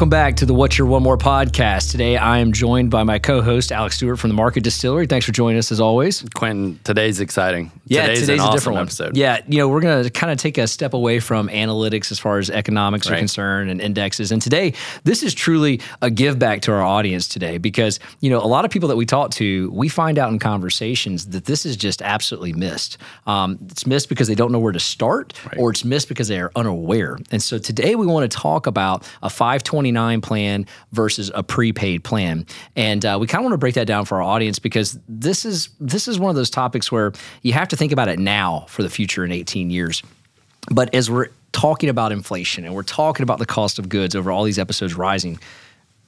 Welcome back to the What's Your One More podcast. Today I am joined by my co host, Alex Stewart from the Market Distillery. Thanks for joining us as always. Quinton, today's exciting. Yeah, today's, today's, an a awesome different one. episode. Yeah, you know, we're going to kind of take a step away from analytics as far as economics are concerned and indexes. And today, this is truly a give back to our audience today because, you know, a lot of people that we talk to, we find out in conversations that this is just absolutely missed. Um, it's missed because they don't know where to start or it's missed because they are unaware. And so today we want to talk about a 529 plan versus a prepaid plan. And uh, we kind of want to break that down for our audience because this is this is one of those topics where you have to think about it now for the future in 18 years. But as we're talking about inflation and we're talking about the cost of goods over all these episodes rising,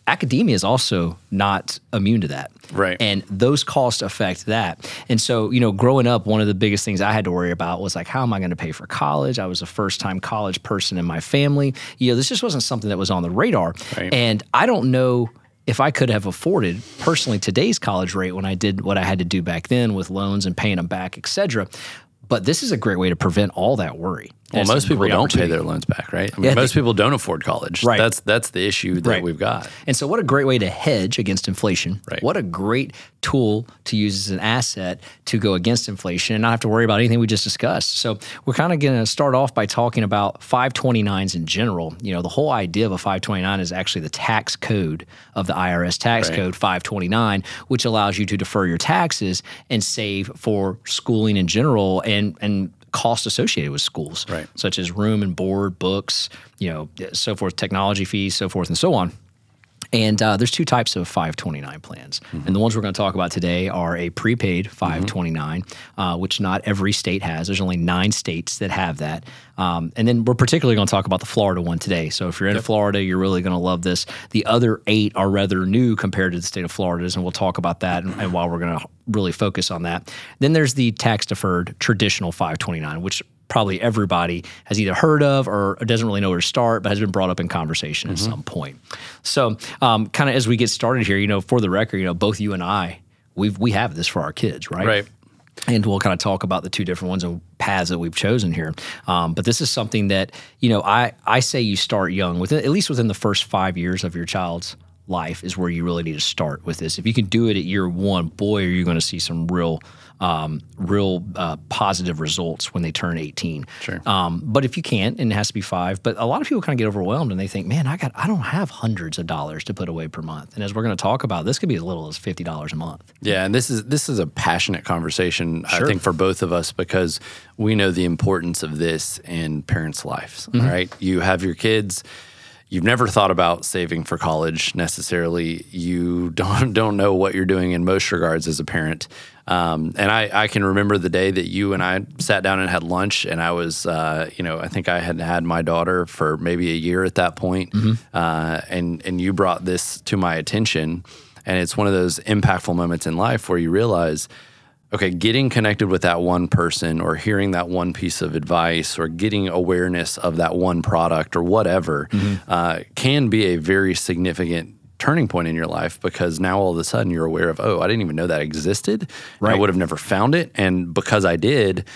academia is also not immune to that. Right. And those costs affect that. And so, you know, growing up, one of the biggest things I had to worry about was like, how am I going to pay for college? I was a first time college person in my family. You know, this just wasn't something that was on the radar. Right. And I don't know if I could have afforded personally today's college rate when I did what I had to do back then with loans and paying them back, et cetera. But this is a great way to prevent all that worry. Well, most people don't pay their loans back, right? I mean, Yeah, most they- people don't afford college. Right. That's that's the issue that Right. we've got. And so, what a great way to hedge against inflation. Right. What a great tool to use as an asset to go against inflation and not have to worry about anything we just discussed. So, we're kind of going to start off by talking about 529s in general. You know, the whole idea of a 529 is actually the tax code of the IRS tax Right. code 529, which allows you to defer your taxes and save for schooling in general and, and, costs associated with schools Right. such as room and board books you know so forth technology fees so forth and so on and uh, there's two types of 529 plans. And the ones we're going to talk about today are a prepaid 529, uh, which not every state has. There's only nine states that have that. Um, and then we're particularly going to talk about the Florida one today. So if you're in Florida, you're really going to love this. The other eight are rather new compared to the state of Florida's, and we'll talk about that and, and while we're going to really focus on that. Then there's the tax deferred traditional 529, which probably everybody has either heard of or doesn't really know where to start, but has been brought up in conversation at some point. So, um, kind of as we get started here, you know, for the record, you know, both you and I, we've we have this for our kids, right? Right. And we'll kind of talk about the two different ones and paths that we've chosen here. Um, but this is something that you know, I I say you start young, within at least within the first five years of your child's life is where you really need to start with this. If you can do it at year one, boy, are you going to see some real, um, real uh, positive results when they turn 18. Sure. Um, but if you can't, and it has to be five, but a lot of people kind of get overwhelmed and they think, man, I got, I don't have hundreds of dollars to put away per month. And as we're going to talk about, this could be as little as fifty dollars a month. Yeah, and this is this is a passionate conversation I think for both of us because we know the importance of this in parents' lives. Mm-hmm. all Right? You have your kids. You've never thought about saving for college necessarily. You don't don't know what you're doing in most regards as a parent. Um, and I, I can remember the day that you and I sat down and had lunch, and I was, uh, you know, I think I had had my daughter for maybe a year at that point, uh, and and you brought this to my attention, and it's one of those impactful moments in life where you realize okay, getting connected with that one person or hearing that one piece of advice or getting awareness of that one product or whatever uh, can be a very significant turning point in your life because now all of a sudden you're aware of, oh, I didn't even know that existed. and I would have never found it. And because I did,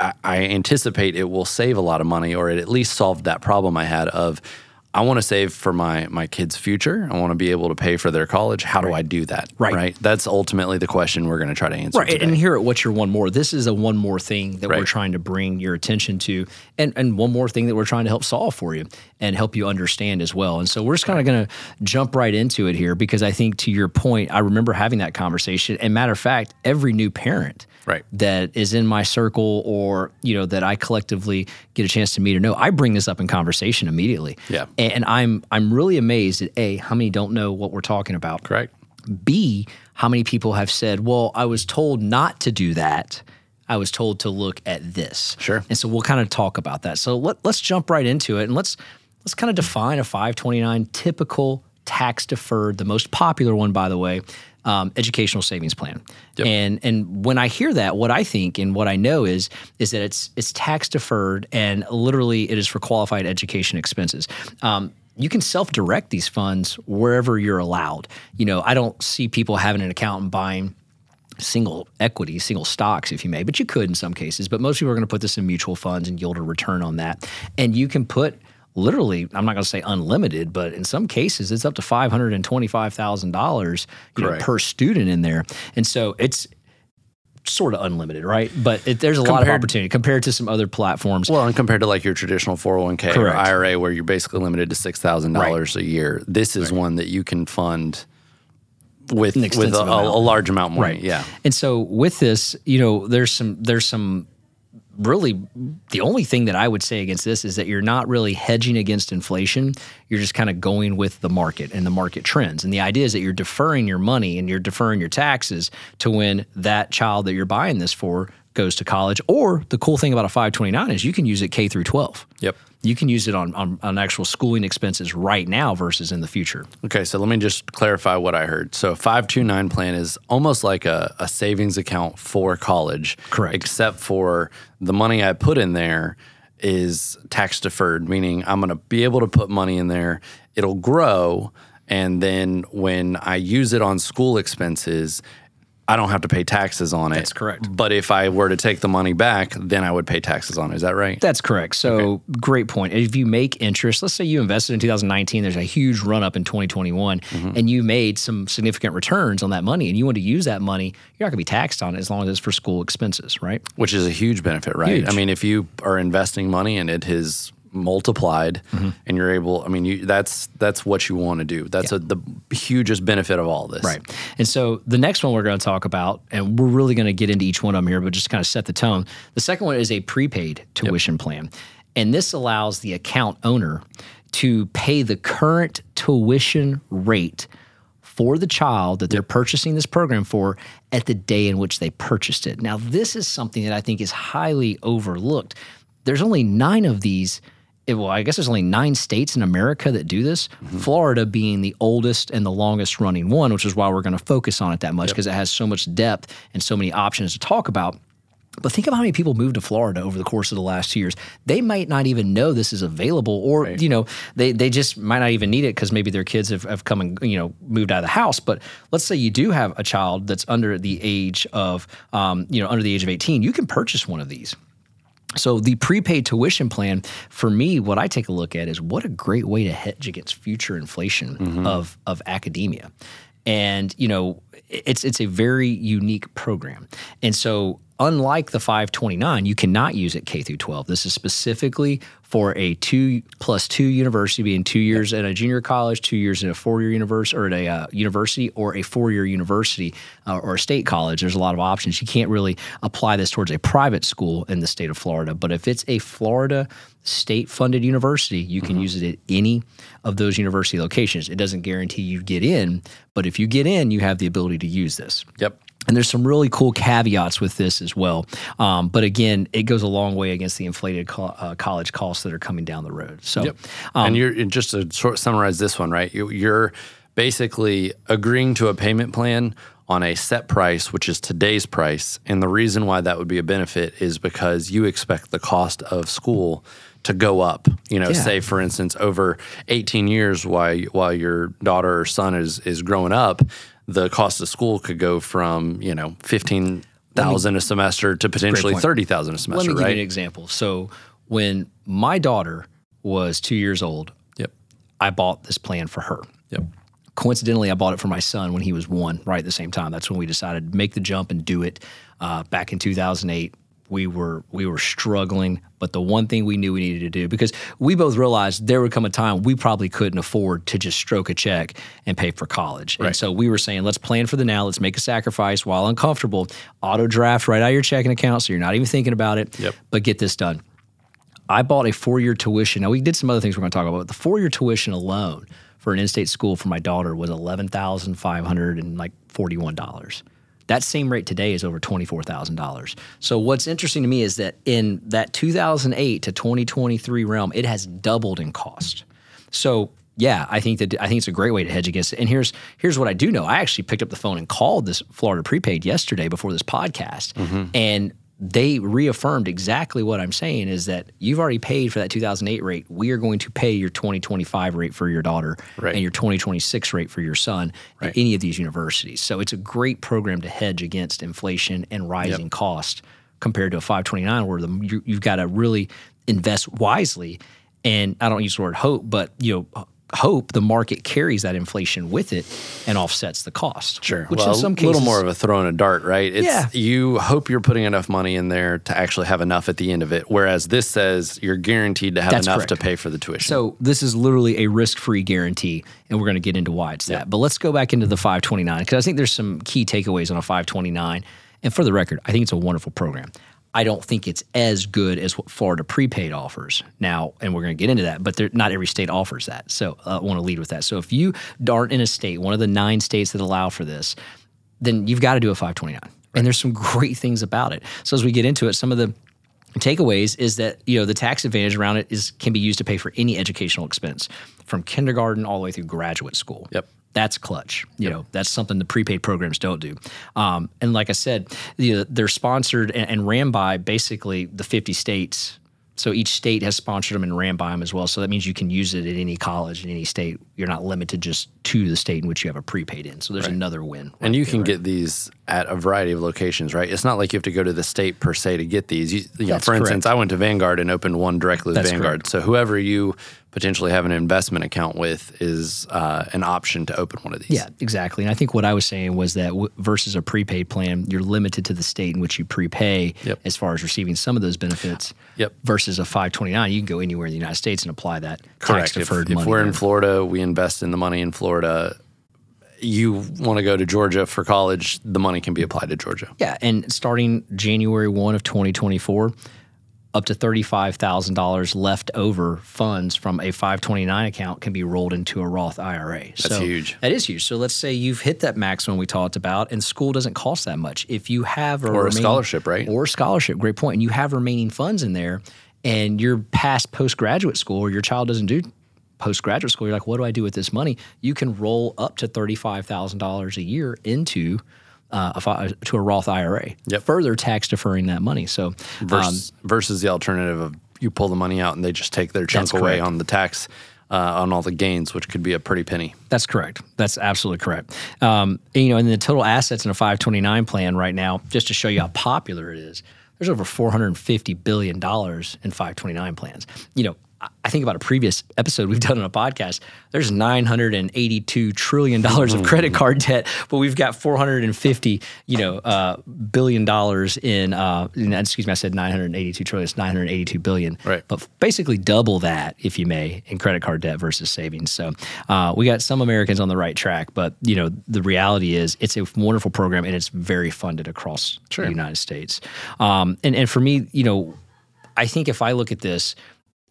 I, I anticipate it will save a lot of money or it at least solved that problem I had of, I want to save for my my kids' future. I want to be able to pay for their college. How do I do that? Right. That's ultimately the question we're going to try to answer. Right. today. And here at What's Your One More, this is a one more thing that we're trying to bring your attention to, and, and one more thing that we're trying to help solve for you and help you understand as well. And so we're just kind of going to jump right into it here because I think to your point, I remember having that conversation. And matter of fact, every new parent Right. that is in my circle or, you know, that I collectively get a chance to meet or know, I bring this up in conversation immediately. Yeah. And I'm I'm really amazed at A, how many don't know what we're talking about. Correct. B, how many people have said, well, I was told not to do that. I was told to look at this. Sure. And so we'll kind of talk about that. So let, let's jump right into it and let's let's kind of define a 529 typical tax deferred, the most popular one, by the way, um, educational savings plan. Yep. And and when I hear that, what I think and what I know is is that it's it's tax deferred and literally it is for qualified education expenses. Um, you can self-direct these funds wherever you're allowed. You know, I don't see people having an account and buying single equity, single stocks, if you may, but you could in some cases. But most people are going to put this in mutual funds and yield a return on that. And you can put literally, I'm not going to say unlimited, but in some cases, it's up to five hundred and twenty-five thousand dollars per student in there, and so it's sort of unlimited, right? But it, there's a compared, lot of opportunity compared to some other platforms. Well, and compared to like your traditional 401k Correct. or IRA, where you're basically limited to six thousand right. dollars a year, this is right. one that you can fund with with a, a, large amount more. Right. Yeah. And so with this, you know, there's some there's some really the only thing that I would say against this is that you're not really hedging against inflation. You're just kind of going with the market and the market trends. And the idea is that you're deferring your money and you're deferring your taxes to when that child that you're buying this for goes to college. Or the cool thing about a 529 is you can use it K through 12. Yep. You can use it on, on, on actual schooling expenses right now versus in the future. Okay, so let me just clarify what I heard. So a 529 plan is almost like a, a savings account for college. Correct. Except for the money I put in there is tax deferred, meaning I'm going to be able to put money in there. It'll grow. And then when I use it on school expenses, I don't have to pay taxes on it. That's correct. But if I were to take the money back, then I would pay taxes on it. Is that right? That's correct. So okay. great point. If you make interest, let's say you invested in 2019, there's a huge run up in 2021, mm-hmm. and you made some significant returns on that money, and you want to use that money, you're not going to be taxed on it as long as it's for school expenses, right? Which is a huge benefit, right? Huge. I mean, if you are investing money and it has multiplied mm-hmm. and you're able i mean you, that's that's what you want to do. That's yeah. a, the hugest benefit of all this. Right. And so the next one we're going to talk about and we're really going to get into each one of them here but just kind of set the tone. The second one is a prepaid tuition yep. plan. And this allows the account owner to pay the current tuition rate for the child that they're purchasing this program for at the day in which they purchased it. Now this is something that i think is highly overlooked. There's only nine of these well, I guess there's only nine states in America that do this. Mm-hmm. Florida being the oldest and the longest running one, which is why we're going to focus on it that much because yep. it has so much depth and so many options to talk about. But think about how many people moved to Florida over the course of the last two years. They might not even know this is available, or right. you know, they they just might not even need it because maybe their kids have, have come and you know moved out of the house. But let's say you do have a child that's under the age of um, you know under the age of eighteen, you can purchase one of these. So the prepaid tuition plan, for me, what I take a look at is what a great way to hedge against future inflation mm-hmm. of of academia. And you know, it's it's a very unique program. And so unlike the 529, you cannot use it K through 12. This is specifically for a two plus two university, being two years at a junior college, two years in a four year university, or at a uh, university, or a four year university uh, or a state college. There's a lot of options. You can't really apply this towards a private school in the state of Florida. But if it's a Florida state funded university, you can mm-hmm. use it at any of those university locations. It doesn't guarantee you get in, but if you get in, you have the ability to use this. Yep. And there's some really cool caveats with this as well. Um, but again, it goes a long way against the inflated co- uh, college costs that are coming down the road. So, yep. um, and you're and just to sort of summarize this one, right? You, you're basically agreeing to a payment plan on a set price, which is today's price. And the reason why that would be a benefit is because you expect the cost of school to go up. You know, yeah. say for instance, over 18 years while while your daughter or son is is growing up, the cost of school could go from you know fifteen thousand a semester to potentially thirty thousand a semester. Let me right? give you an example. So when my daughter was two years old, yep, I bought this plan for her. Yep. Coincidentally, I bought it for my son when he was one, right at the same time. That's when we decided to make the jump and do it. Uh, back in 2008, we were we were struggling but the one thing we knew we needed to do because we both realized there would come a time we probably couldn't afford to just stroke a check and pay for college. Right. and so we were saying let's plan for the now. Let's make a sacrifice while uncomfortable. Auto draft right out of your checking account so you're not even thinking about it yep. but get this done. I bought a four-year tuition. Now we did some other things we're going to talk about but the four-year tuition alone for an in-state school for my daughter was $11541 that same rate today is over $24,000. So what's interesting to me is that in that 2008 to 2023 realm, it has doubled in cost. So yeah, I think that I think it's a great way to hedge against it. And here's here's what I do know. I actually picked up the phone and called this Florida prepaid yesterday before this podcast, mm-hmm. and they reaffirmed exactly what I'm saying is that you've already paid for that 2008 rate. We are going to pay your 2025 rate for your daughter right. and your 2026 rate for your son right. at any of these universities. So it's a great program to hedge against inflation and rising yep. cost compared to a 529 where the, you, you've got to really invest wisely And I don't use the word hope, but you know, hope the market carries that inflation with it and offsets the cost. Sure. Which well, in some cases, a little more of a throw in a dart, right? It's, Yeah. You hope you're putting enough money in there to actually have enough at the end of it. Whereas this says you're guaranteed to have That's enough to pay for the tuition. So this is literally a risk-free guarantee, and we're going to get into why it's that. But let's go back into the 529 because I think there's some key takeaways on a 529. And for the record, I think it's a wonderful program. I don't think it's as good as what Florida prepaid offers now, and we're going to get into that. But not every state offers that, so uh, I want to lead with that. So if you aren't in a state, one of the nine states that allow for this, then you've got to do a 529. And there's some great things about it. So as we get into it, some of the takeaways is that you know the tax advantage around it is can be used to pay for any educational expense from kindergarten all the way through graduate school. Yep. That's clutch. You know, that's something the prepaid programs don't do. Um, and like I said, you know, they're sponsored and, and ran by basically the 50 states. So each state has sponsored them and ran by them as well. So that means you can use it at any college in any state. You're not limited just to the state in which you have a prepaid in. So there's another win. and you can get these at a variety of locations, right? It's not like you have to go to the state per se to get these. You, you know, for instance. I went to Vanguard and opened one directly with That's Vanguard. correct. So whoever you potentially have an investment account with is uh, an option to open one of these. Yeah, exactly. And I think what I was saying was that w- versus a prepaid plan, you're limited to the state in which you prepay Yep. as far as receiving some of those benefits. Yep. Versus a 529, you can go anywhere in the United States and apply that Correct. If, if we're in. Florida, we invest in the money in Florida. You want to go to Georgia for college, the money can be applied to Georgia. yeah, and starting January 1 of 2024, up to $35,000 left over funds from a 529 account can be rolled into a Roth IRA. That's huge. That is huge. So let's say you've hit that maximum we talked about and school doesn't cost that much. If you have a Or a scholarship, right? Or a scholarship, great point. And you have remaining funds in there and you're past postgraduate school or your child doesn't do postgraduate school, you're like, what do I do with this money? You can roll up to $35,000 a year into uh, a, fi- to a Roth IRA, Yep. further tax deferring that money. So, um, versus, versus the alternative of you pull the money out and they just take their chunk away correct. on the tax uh, on all the gains, which could be a pretty penny. That's correct. That's absolutely correct. Um, and, you know, and the total assets in a 529 plan right now, just to show you how popular it is, there's over 450 billion dollars in 529 plans. You know, I- think about a previous episode we've done on a podcast. There's 982 trillion dollars of credit card debt, but we've got 450, you know, uh, billion dollars in. Uh, in- excuse me, I said 982 trillion. It's 982 billion. Right. But basically double that, if you may, in credit card debt versus savings. So uh, we got some Americans on the right track, but you know the reality is it's a wonderful program and it's very funded across the United States. Um, and and for me, you know, I think if I look at this,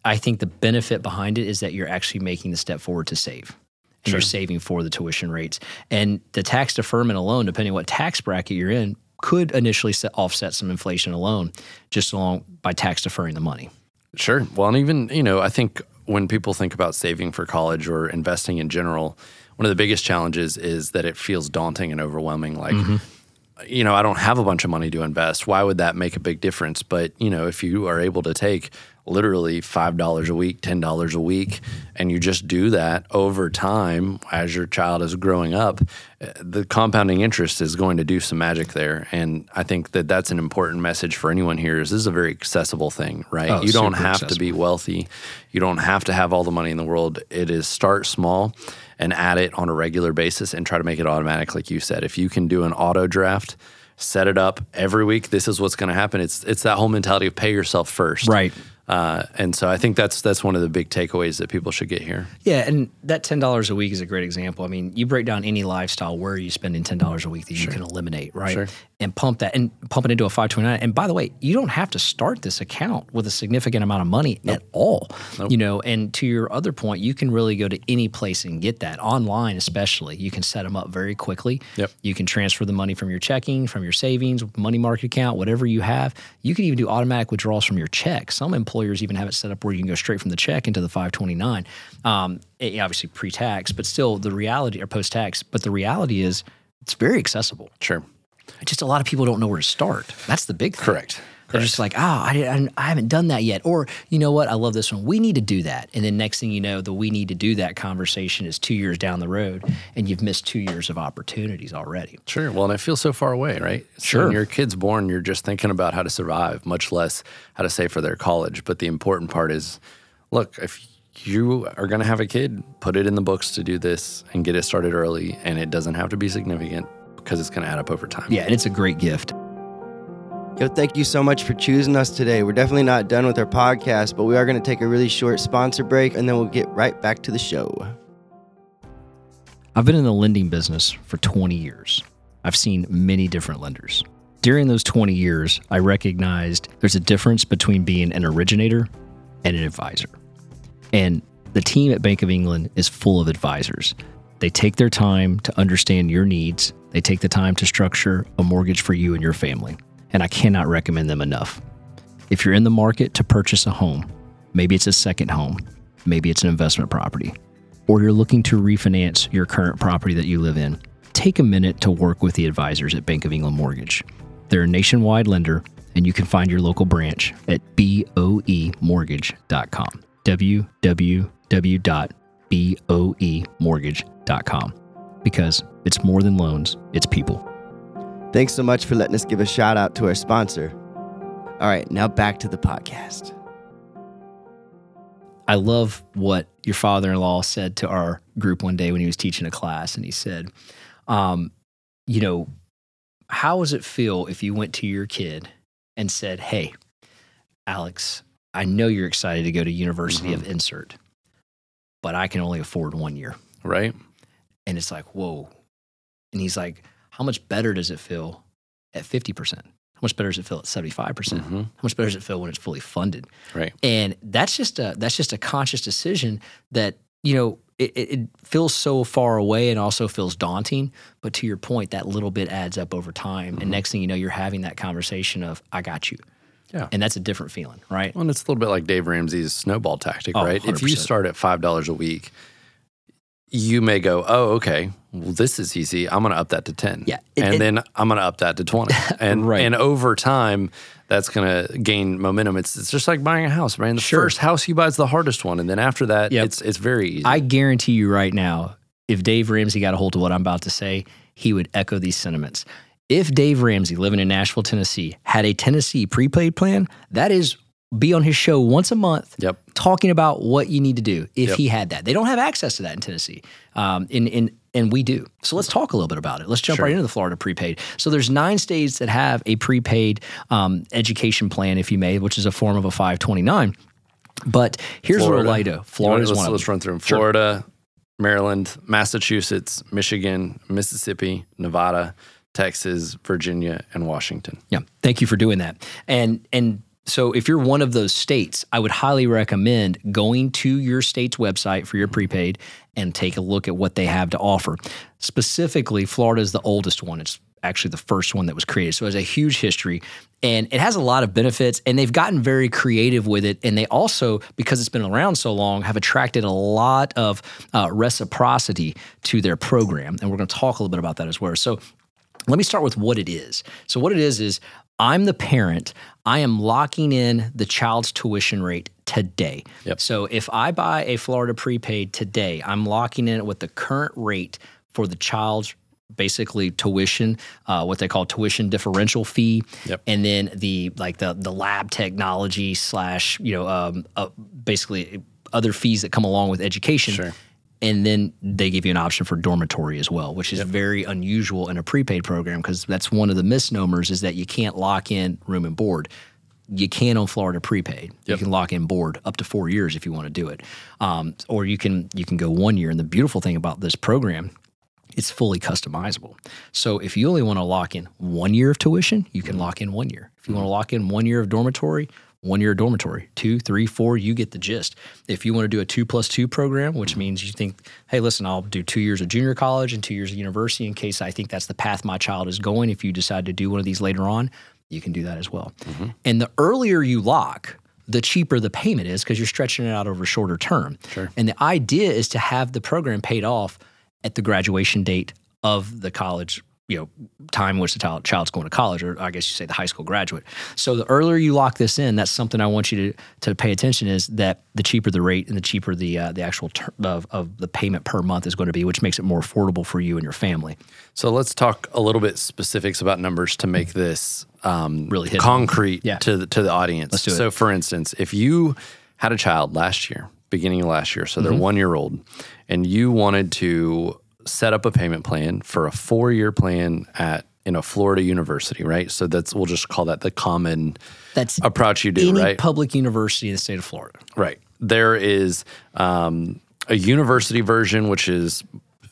I think the benefit behind it is that you're actually making the step forward to save. And you're saving for the tuition rates. And the tax deferment alone, depending on what tax bracket you're in, could initially set, offset some inflation alone just along by tax deferring the money. Sure. Well, and even, you know, I think when people think about saving for college or investing in general, one of the biggest challenges is that it feels daunting and overwhelming. Like, mm-hmm. you know, I don't have a bunch of money to invest. Why would that make a big difference? But, you know, if you are able to take literally $5 a week, $10 a week, and you just do that over time as your child is growing up, the compounding interest is going to do some magic there. And I think that that's an important message for anyone here is this is a very accessible thing, right? Oh, you don't have to be wealthy. You don't have to have all the money in the world. It is start small and add it on a regular basis and try to make it automatic, like you said. If you can do an auto draft, set it up every week. This is what's going to happen. It's it's that whole mentality of pay yourself first, Right. Uh, and so I think that's that's one of the big takeaways that people should get here. Yeah, and that ten dollars a week is a great example. I mean, you break down any lifestyle where are you spending ten dollars a week that you can eliminate, right? Sure. And pump that and pump it into a five twenty nine. And by the way, you don't have to start this account with a significant amount of money at all. You know, and to your other point, you can really go to any place and get that online, especially. You can set them up very quickly. Yep. You can transfer the money from your checking, from your savings, money market account, whatever you have. You can even do automatic withdrawals from your check. Some employers even have it set up where you can go straight from the check into the 529. Um, it- obviously pre-tax, but still the reality or post-tax. But the reality is it's very accessible. Sure. Just a lot of people don't know where to start. That's the big thing. Correct. They're just like, oh, I, I haven't done that yet. Or, you know what? I love this one. We need to do that. And then next thing you know, the we need to do that conversation is two years down the road and you've missed two years of opportunities already. Sure. Well, and I feel so far away, right? So Sure. When your kid's born, you're just thinking about how to survive, much less how to save for their college. But the important part is look, if you are going to have a kid, put it in the books to do this and get it started early. And it doesn't have to be significant because it's going to add up over time. Yeah, and it's a great gift. Yo, thank you so much for choosing us today. We're definitely not done with our podcast, but we are going to take a really short sponsor break and then we'll get right back to the show. I've been in the lending business for 20 years. I've seen many different lenders. During those 20 years, I recognized there's a difference between being an originator and an advisor. And the team at Bank of England is full of advisors. They take their time to understand your needs, they take the time to structure a mortgage for you and your family. And I cannot recommend them enough. If you're in the market to purchase a home, maybe it's a second home, maybe it's an investment property, or you're looking to refinance your current property that you live in, take a minute to work with the advisors at Bank of England Mortgage. They're a nationwide lender, and you can find your local branch at boemortgage.com www.boemortgage.com because it's more than loans, it's people. Thanks so much for letting us give a shout out to our sponsor. All right, now back to the podcast. I love what your father in law said to our group one day when he was teaching a class. And he said, um, You know, how does it feel if you went to your kid and said, Hey, Alex, I know you're excited to go to University of Insert, but I can only afford one year. Right. And it's like, whoa. And he's like, how much better does it feel at 50%? How much better does it feel at 75%? percent Mhm. How much better does it feel when it's fully funded? Right. And that's just a that's just a conscious decision that, you know, it, it feels so far away and also feels daunting. But to your point, that little bit adds up over time. And next thing you know, you're having that conversation of, I got you. Yeah. And that's a different feeling, right? Well, and it's a little bit like Dave Ramsey's snowball tactic, Oh, right? If you start at five dollars a week, you may go, "Oh, okay, well, this is easy. I'm going to up that to ten, Yeah, it- and it- then I'm going to up that to twenty, and Right. and over time, that's going to gain momentum. It's it's just like buying a house, man. The Sure. first house you buy is the hardest one, and then after that, Yep. it's it's very easy. I guarantee you right now, if Dave Ramsey got a hold of what I'm about to say, he would echo these sentiments. If Dave Ramsey, living in Nashville, Tennessee, had a Tennessee prepaid plan, that is be on his show once a month Yep. talking about what you need to do if Yep. he had that. They don't have access to that in Tennessee. Um, in, in, and we do. So let's talk a little bit about it. Let's jump Sure. right into the Florida prepaid. So there's nine states that have a prepaid um, education plan, if you may, which is a form of a 529. But here's Florida. where I do. Florida is let's, one of let's run through them. Sure. Florida, Maryland, Massachusetts, Michigan, Mississippi, Nevada, Texas, Virginia, and Washington. Yeah, thank you for doing that. And and so if you're one of those states, I would highly recommend going to your state's website for your prepaid and take a look at what they have to offer. Specifically, Florida is the oldest one. It's actually the first one that was created. So it has a huge history and it has a lot of benefits and they've gotten very creative with it. And they also, because it's been around so long, have attracted a lot of uh, reciprocity to their program. And we're going to talk a little bit about that as well. So let me start with what it is. So, what it is is I'm the parent. I am locking in the child's tuition rate today. Yep. So, if I buy a Florida prepaid today, I'm locking in it with the current rate for the child's basically tuition, uh, what they call tuition differential fee, Yep. and then the like the the lab technology slash you know um, uh, basically other fees that come along with education. Sure. And then they give you an option for dormitory as well, which is very unusual in a prepaid program because that's one of the misnomers is that you can't lock in room and board. You can on Florida prepaid. You can lock in board up to four years if you want to do it, um, or you can you can go one year. And the beautiful thing about this program, it's fully customizable. So if you only want to lock in one year of tuition, you can lock in one year. If you want to lock in one year of dormitory, one year dormitory, two, three, four, you get the gist. If you want to do a two plus two program, which means you think, hey, listen, I'll do two years of junior college and two years of university in case I think that's the path my child is going. If you decide to do one of these later on, you can do that as well. Mm-hmm. And the earlier you lock, the cheaper the payment is because you're stretching it out over a shorter term. Sure. And the idea is to have the program paid off at the graduation date of the college, you know, time in which the child, child's going to college, or I guess you say the high school graduate. So the earlier you lock this in, that's something I want you to to pay attention is that the cheaper the rate and the cheaper the uh, the actual term of, of the payment per month is going to be, which makes it more affordable for you and your family. So let's talk a little bit specifics about numbers to make this um, Really concrete Yeah. to the, to the audience. Let's do it. So, for instance, if you had a child last year, beginning of last year, so they're one year old, and you wanted to set up a payment plan for a four year plan at in a Florida university, right? So that's we'll just call that the common That's approach you do, any right? public university in the state of Florida. Right. There is um, a university version, which is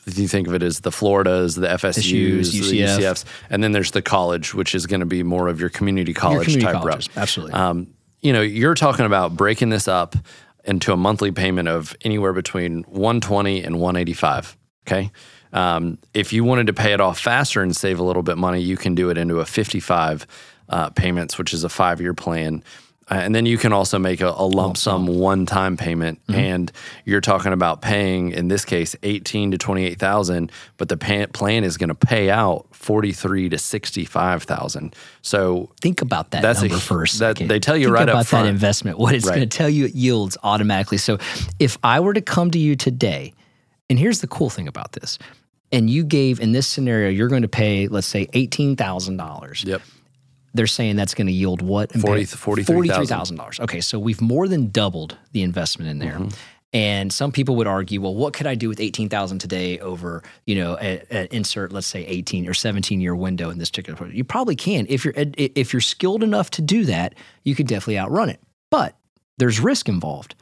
if you think of it as the Floridas, the FSUs, the UCF. UCFs, and then there's the college, which is going to be more of your community Your college community type colleges, route. absolutely. Um, you know, you're talking about breaking this up into a monthly payment of anywhere between 120 and 185. Okay. Um, if you wanted to pay it off faster and save a little bit money, you can do it into a 55 uh, payments, which is a five year plan. Uh, and then you can also make a, a lump sum one time payment, and you're talking about paying in this case eighteen to twenty eight thousand, but the pay, plan is going to pay out forty three to sixty five thousand. So Think about that That's number a that- second. they tell you Think right up about front. that investment, what it's Right. going to tell you it yields automatically. So if I were to come to you today, and here's the cool thing about this, and you gave in this scenario, you're going to pay, let's say, eighteen thousand dollars. yep, They're saying that's going to yield what? Forty- pay- 43,000. $43,000. Okay, so we've more than doubled the investment in there. Mm-hmm. And some people would argue, well, what could I do with 18,000 today over, you know, an insert, let's say 18 or 17 year window in this particular? You probably can. If you're if you're skilled enough to do that, you could definitely outrun it. But there's risk involved.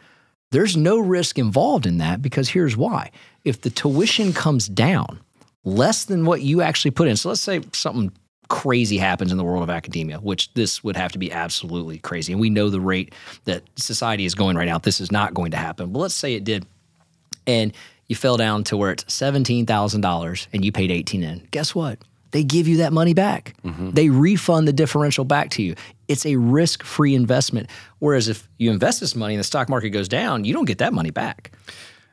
There's no risk involved in that because here's why. If the tuition comes down less than what you actually put in, so let's say something crazy happens in the world of academia, which this would have to be absolutely crazy. And we know the rate that society is going right now. This is not going to happen. But let's say it did. And you fell down to where it's $17,000 and you paid 18 in. Guess what? They give you that money back. They refund the differential back to you. It's a risk-free investment. Whereas if you invest this money and the stock market goes down, you don't get that money back.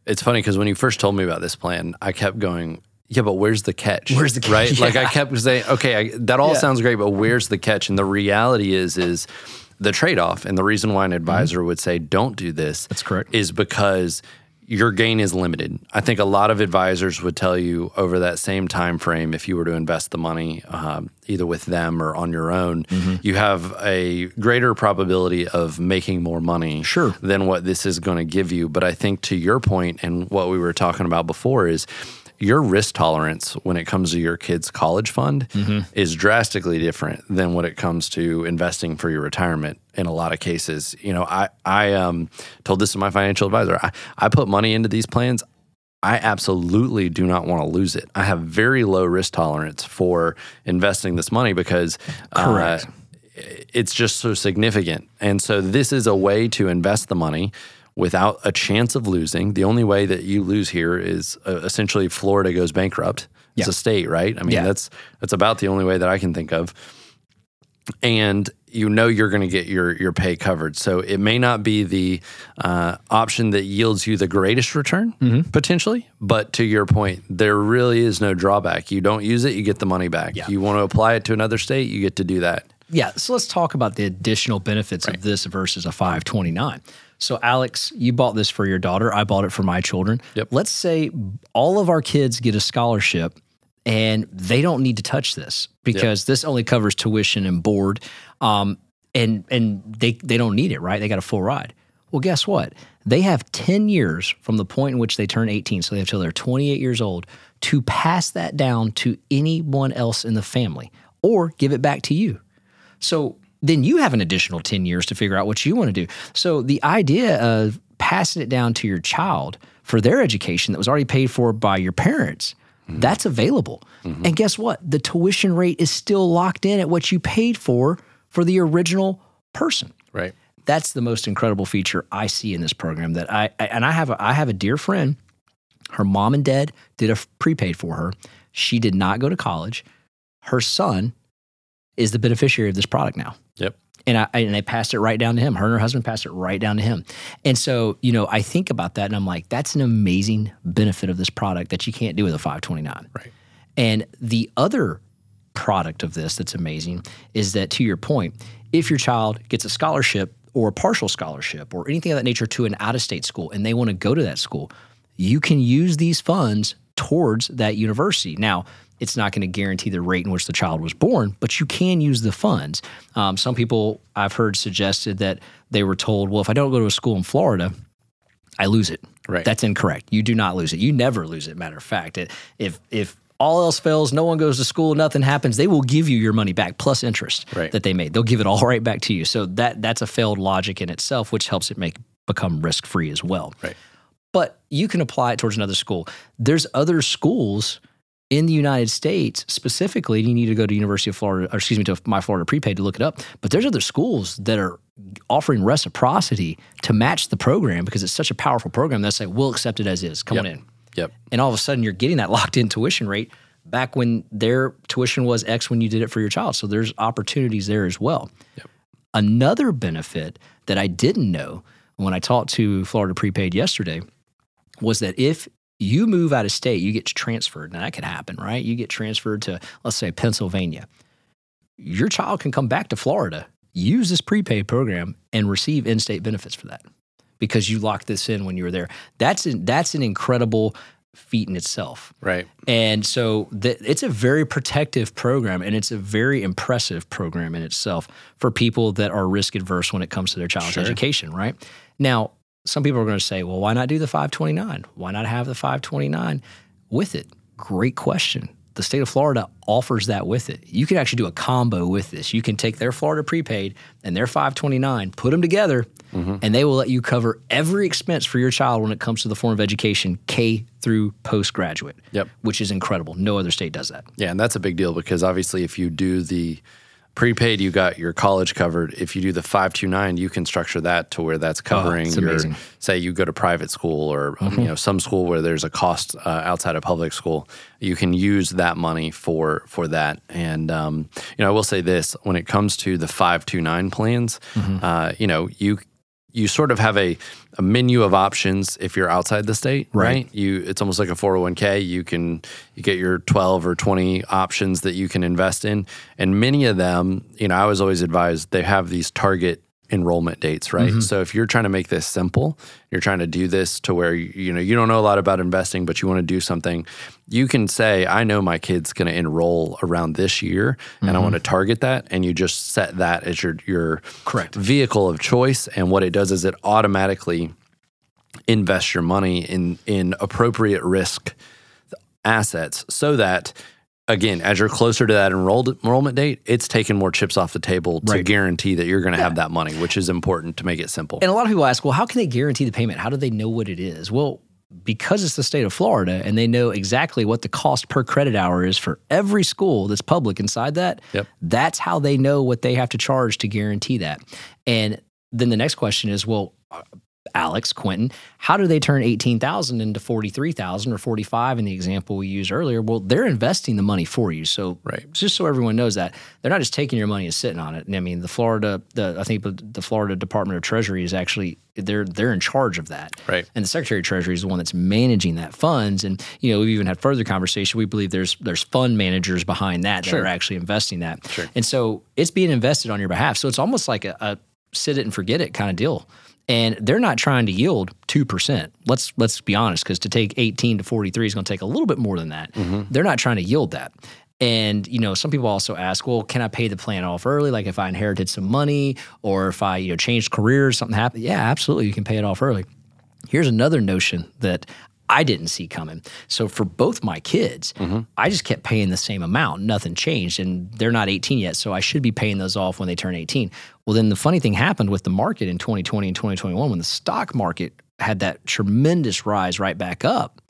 it's funny because when you first told me about this plan, I kept going. Yeah, but where's the catch? Where's the catch? Right? Like I kept saying, okay, I, that all Yeah. sounds great, but where's the catch? And the reality is, is the trade off, and the reason why an advisor would say don't do this. Mm-hmm. That's correct. Is because your gain is limited. I think a lot of advisors would tell you over that same time frame, if you were to invest the money um, either with them or on your own, Mm-hmm. you have a greater probability of making more money Sure. than what this is going to give you. But I think to your point and what we were talking about before is your risk tolerance when it comes to your kid's college fund is drastically different than when it comes to investing for your retirement in a lot of cases. You know, I, I um, told this to my financial advisor. I, I put money into these plans. I absolutely do not want to lose it. I have very low risk tolerance for investing this money because uh, Correct. it's just so significant. And so this is a way to invest the money without a chance of losing. The only way that you lose here is uh, essentially Florida goes bankrupt. It's Yeah. a state, right? I mean, Yeah. that's that's about the only way that I can think of. And you know you're going to get your your pay covered. So it may not be the uh, option that yields you the greatest return Mm-hmm. potentially, but to your point, there really is no drawback. You don't use it, you get the money back. Yeah. You want to apply it to another state, you get to do that. Yeah, so let's talk about the additional benefits of this versus a 529. So, Alex, you bought this for your daughter. I bought it for my children. Yep. Let's say all of our kids get a scholarship and they don't need to touch this because this only covers tuition and board. Um, and and they, they don't need it, right? They got a full ride. Well, guess what? They have 10 years from the point in which they turn 18, so they have till they're 28 years old, to pass that down to anyone else in the family or give it back to you. So then you have an additional 10 years to figure out what you want to do. So the idea of passing it down to your child for their education that was already paid for by your parents, mm-hmm. that's available. Mm-hmm. And guess what? The tuition rate is still locked in at what you paid for for the original person. Right. That's the most incredible feature I see in this program that I, I and I have a, I have a dear friend her mom and dad did a prepaid for her. She did not go to college. Her son is the beneficiary of this product now. Yep. And I and they passed it right down to him. Her and her husband passed it right down to him. And so, you know, I think about that and I'm like, that's an amazing benefit of this product that you can't do with a 529. Right. And the other product of this that's amazing is that to your point, if your child gets a scholarship or a partial scholarship or anything of that nature to an out of state school and they want to go to that school, you can use these funds towards that university. Now, it's not going to guarantee the rate in which the child was born, but you can use the funds. Um, some people I've heard suggested that they were told, well, if I don't go to a school in Florida, I lose it. Right. That's incorrect. You do not lose it. You never lose it. Matter of fact, it, if if all else fails, no one goes to school, nothing happens, they will give you your money back plus interest Right. that they made. They'll give it all right back to you. So that that's a failed logic in itself, which helps it make become risk free as well. Right. But you can apply it towards another school. There's other schools in the United States specifically. You need to go to University of Florida, or excuse me, to My Florida Prepaid to look it up. But there's other schools that are offering reciprocity to match the program because it's such a powerful program. They'll say, "We'll accept it as is. Come on in." Yep. and all of a sudden you're getting that locked in tuition rate back when their tuition was X when you did it for your child. So there's opportunities there as well. Yep. Another benefit that I didn't know when I talked to Florida Prepaid yesterday was that if you move out of state, you get transferred. Now that could happen, right? You get transferred to, let's say, Pennsylvania. Your child can come back to Florida, use this prepaid program, and receive in state benefits for that because you locked this in when you were there. That's an, that's an incredible feat in itself. Right. And so the, it's a very protective program and it's a very impressive program in itself for people that are risk adverse when it comes to their child's Sure. education, right? Now, some people are going to say, well, why not do the 529? Why not have the 529 with it? Great question. The state of Florida offers that with it. You can actually do a combo with this. You can take their Florida prepaid and their 529, put them together, mm-hmm. and they will let you cover every expense for your child when it comes to the form of education, K through postgraduate. Yep. Which is incredible. No other state does that. Yeah, and that's a big deal because obviously, if you do the prepaid, you got your college covered. If you do the five two nine, you can structure that to where that's covering it's your. Say you go to private school or um, you know some school where there's a cost uh, outside of public school, you can use that money for for that. And um, you know, I will say this: when it comes to the five two nine plans, uh, you know, you you sort of have a, a menu of options if you're outside the state, Right. right? You it's almost like a 401k. You can you get your 12 or 20 options that you can invest in, and many of them, you know, I was always advised they have these target enrollment dates, right? Mm-hmm. So if you're trying to make this simple, you're trying to do this to where you, know you don't know a lot about investing, but you want to do something, you can say, I know my kid's going to enroll around this year, and I mm-hmm. want to target that, and you just set that as your your Correct. vehicle of choice. And what it does is it automatically invests your money in in appropriate risk assets so that again as you're closer to that enrolled enrollment date it's taking more chips off the table to Right. guarantee that you're going to have that money which is important to make it simple And a lot of people ask, well, how can they guarantee the payment? How do they know what it is? Well, because it's the state of Florida and they know exactly what the cost per credit hour is for every school that's public inside that, Yep. that's how they know what they have to charge to guarantee that. And then the next question is, well, Alex, Quinton, how do they turn 18,000 into 43,000 or 45 in the example we used earlier? Well, they're investing the money for you. So Right. just so everyone knows that they're not just taking your money and sitting on it. And I mean, the Florida, the I think the Florida Department of Treasury is actually they're they're in charge of that. Right. And the Secretary of Treasury is the one that's managing that funds. And you know, we've even had further conversation. We believe there's there's fund managers behind that that are actually investing that. Sure. And so it's being invested on your behalf. So it's almost like a, a sit it and forget it kind of deal. And they're not trying to yield two percent. Let's let's be honest, because to take eighteen to forty three is going to take a little bit more than that. Mm-hmm. They're not trying to yield that. And you know, some people also ask, well, can I pay the plan off early? Like if I inherited some money, or if I you know changed careers, something happened. Yeah, absolutely, you can pay it off early. Here's another notion that I didn't see coming. So for both my kids, I just kept paying the same amount. Nothing changed. And they're not 18 yet. So I should be paying those off when they turn 18. Well, then the funny thing happened with the market in 2020 and 2021 when the stock market had that tremendous rise right back up.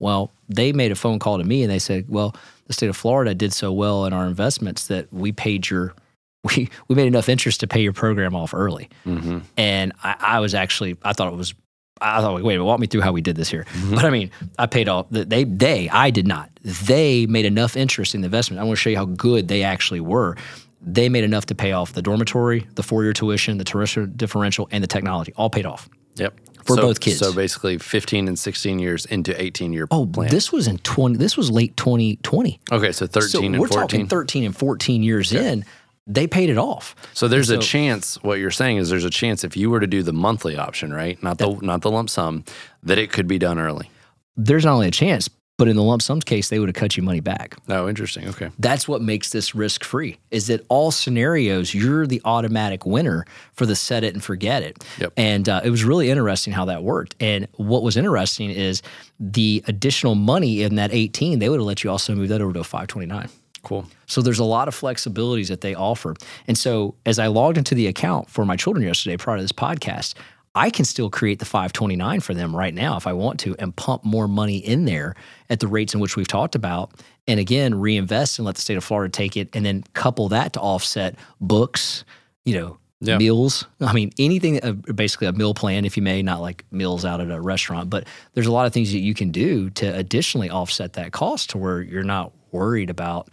Well, they made a phone call to me and they said, Well, the state of Florida did so well in our investments that we paid your we we made enough interest to pay your program off early. mm-hmm. And I, I was actually I thought it was I thought wait walk me through how we did this here. Mm-hmm. But I mean, I paid all they they I did not. They made enough interest in the investment. I want to show you how good they actually were. They made enough to pay off the dormitory, the four year tuition, the terrestrial differential, and the technology. All paid off. yep For So- both kids. so basically 15 and 16 years into 18 year Oh, plan this was in twenty. This was late twenty twenty. okay so 13 So and we're 14 talking thirteen and fourteen years in. They paid it off. So there's a chance. What you're saying is there's a chance if you were to do the monthly option, right? Not the not the lump sum, that it could be done early. There's not only a chance, But in the lump sums case, they would have cut you money back. Oh, interesting. Okay. That's what makes this risk free. Is that all scenarios you're the automatic winner for the set it and forget it. Yep. And uh, it was really interesting how that worked. And what was interesting is the additional money in that 18, they would have let you also move that over to a 529. Cool. So there's a lot of flexibilities that they offer. And so as I logged into the account for my children yesterday prior to this podcast, I can still create the 529 for them right now if I want to and pump more money in there at the rates in which we've talked about. And again, reinvest and let the state of Florida take it and then couple that to offset books, you know, Yeah. meals. I mean, anything, uh, basically a meal plan, if you may, not like meals out at a restaurant, but there's a lot of things that you can do to additionally offset that cost to where you're not worried about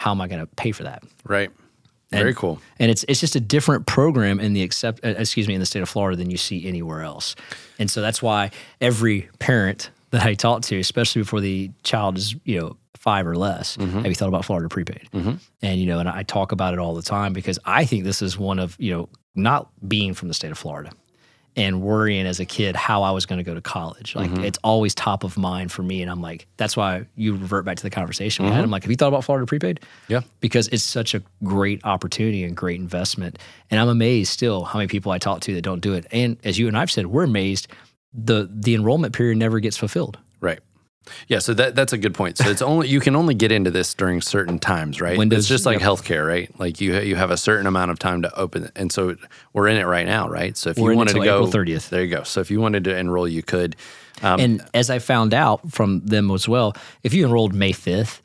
how am I going to pay for that. Right. Very cool. And it's it's just a different program in the accept uh, excuse me in the state of Florida than you see anywhere else. And so that's why every parent that I talk to, especially before the child is you know five or less, have you thought about Florida prepaid? And you know, and I talk about it all the time because I think this is one of you know not being from the state of Florida and worrying as a kid how I was going to go to college. Like mm-hmm. it's always top of mind for me. And I'm like, that's why you revert back to the conversation we had. Mm-hmm. I'm like, have you thought about Florida prepaid? Yeah. Because it's such a great opportunity and great investment. And I'm amazed still how many people I talk to that don't do it. And as you and I've said, we're amazed the the enrollment period never gets fulfilled. Right. Yeah, so that that's a good point. So it's only you can only get into this during certain times, right? Windows- it's just like yep. healthcare, right? Like you you have a certain amount of time to open, it. and so we're in it right now, right? So if We're you wanted to go, April 30th. there you go. So if you wanted to enroll, you could. Um, and as I found out from them as well, if you enrolled May 5th,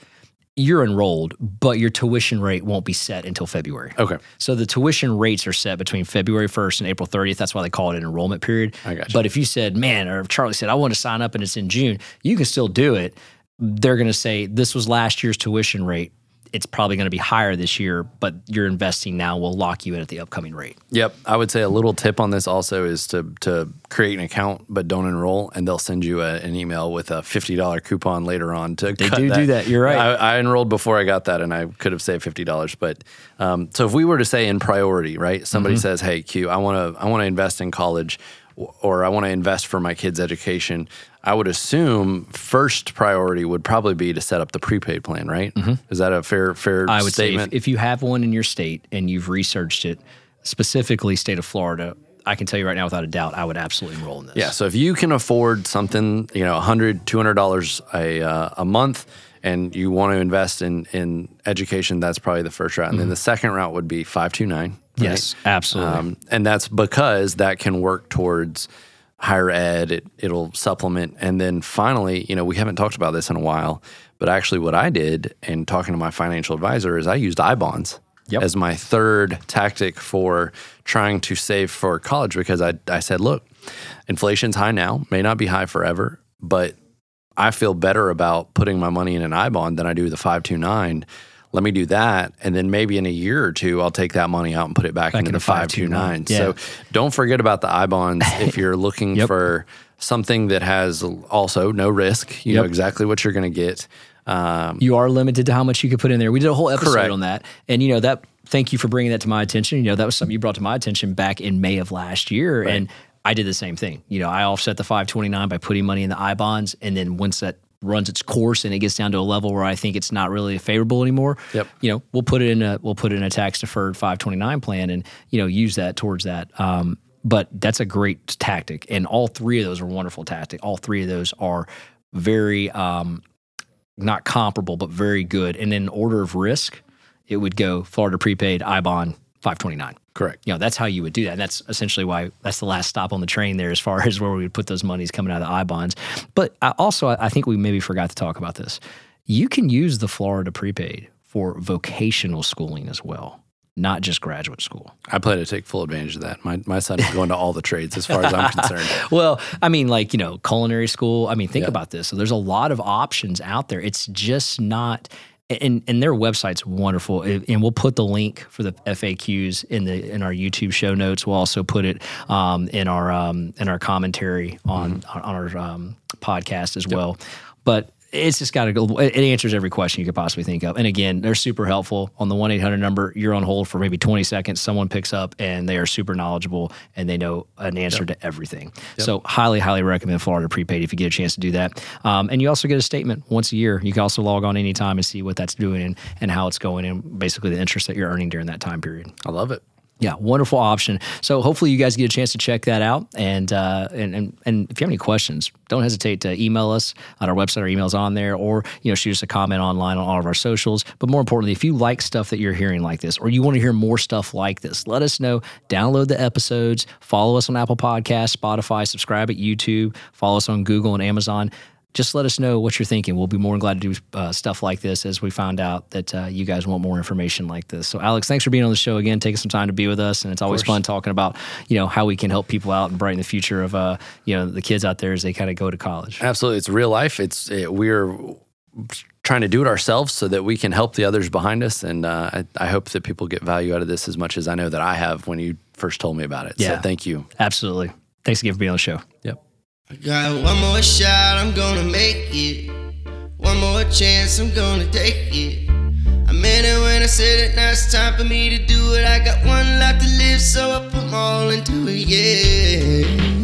you're enrolled, but your tuition rate won't be set until February. okay, So the tuition rates are set between February 1st and April 30th. That's why they call it an enrollment period. I gotcha. But if you said, man, or if Charlie said, I want to sign up and it's in June, you can still do it. They're going to say, this was last year's tuition rate. It's probably going to be higher this year, but you're investing now will lock you in at the upcoming rate. Yep, I would say a little tip on this also is to to create an account but don't enroll, and they'll send you a, an email with a fifty dollar coupon later on to. They do do that. You're right. I, I enrolled before I got that, and I could have saved fifty dollars. But um, so if we were to say in priority, right? Somebody Mm-hmm. says, "Hey, Q, I want to I want to invest in college." Or I want to invest for my kids' education. I would assume first priority would probably be to set up the prepaid plan, right? Is that a fair fair Mm-hmm. I would statement? say if, if you have one in your state and you've researched it, specifically state of Florida, I can tell you right now without a doubt, I would absolutely enroll in this. Yeah. So if you can afford something, you know, $100, $200 a, uh, a month, and you want to invest in, in education, that's probably the first route. And then the second route would be 529. Right? Yes, absolutely. Um, and that's because that can work towards higher ed. It, it'll supplement. And then finally, you know, we haven't talked about this in a while, but actually what I did in talking to my financial advisor is I used I bonds Yep. as my third tactic for trying to save for college because I, I said, look, inflation's high now, may not be high forever, but I feel better about putting my money in an I bond than I do the 529. Let me do that. And then maybe in a year or two, I'll take that money out and put it back, into into the 529. 529. So don't forget about the I bonds if you're looking Yep. for something that has also no risk. You know exactly what you're going to get. Um, you are limited to how much you could put in there. We did a whole episode Correct. on that. And you know, that thank you for bringing that to my attention. You know, that was something you brought to my attention back in May of last year and I did the same thing. You know, I offset the 529 by putting money in the I bonds and then once that runs its course and it gets down to a level where I think it's not really favorable anymore, Yep. you know, we'll put it in a we'll put it in a tax deferred 529 plan and you know, use that towards that. Um, but that's a great tactic and all three of those are wonderful tactic. All three of those are very um, not comparable, but very good. And in order of risk, it would go Florida prepaid, I bond, 529. correct. You know, that's how you would do that. And that's essentially why that's the last stop on the train there as far as where we would put those monies coming out of the I bonds. But I also, I think we maybe forgot to talk about this. You can use the Florida prepaid for vocational schooling as well, not just graduate school. I plan to take full advantage of that. My, my son is going to all the trades as far as I'm concerned. Well, I mean, like, you know, culinary school. I mean, think Yeah. about this. So there's a lot of options out there. It's just not and and their website's wonderful. And we'll put the link for the FAQs in the in our YouTube show notes. We'll also put it um, in our um, in our commentary on on our um, podcast as well. But it's just got to go. It answers every question you could possibly think of. And again, they're super helpful on the one eight hundred number. You're on hold for maybe twenty seconds. Someone picks up, and they are super knowledgeable, and they know an answer yep. to everything. Yep. So highly, highly recommend Florida Prepaid if you get a chance to do that. Um, and you also get a statement once a year. You can also log on anytime and see what that's doing and, and how it's going, and basically the interest that you're earning during that time period. I love it. Yeah, wonderful option. So hopefully you guys get a chance to check that out. And uh, and, and and if you have any questions, don't hesitate to email us on our website. Our email's on there, or you know shoot us a comment online on all of our socials. But more importantly, if you like stuff that you're hearing like this, or you want to hear more stuff like this, let us know. Download the episodes. Follow us on Apple Podcasts, Spotify. Subscribe at YouTube. Follow us on Google and Amazon just let us know what you're thinking. We'll be more than glad to do uh, stuff like this as we find out that uh, you guys want more information like this. So, Alex, thanks for being on the show again, taking some time to be with us, and it's always fun talking about you know how we can help people out and brighten the future of uh, you know the kids out there as they kind of go to college. Absolutely, it's real life. It's it, we're trying to do it ourselves so that we can help the others behind us, and uh, I, I hope that people get value out of this as much as I know that I have when you first told me about it. Yeah, so thank you. Absolutely. Thanks again for being on the show. Yep. I got one more shot, I'm gonna make it. One more chance, I'm gonna take it. I meant it when I said it, now it's time for me to do it. I got one life to live, so I put all into it, yeah.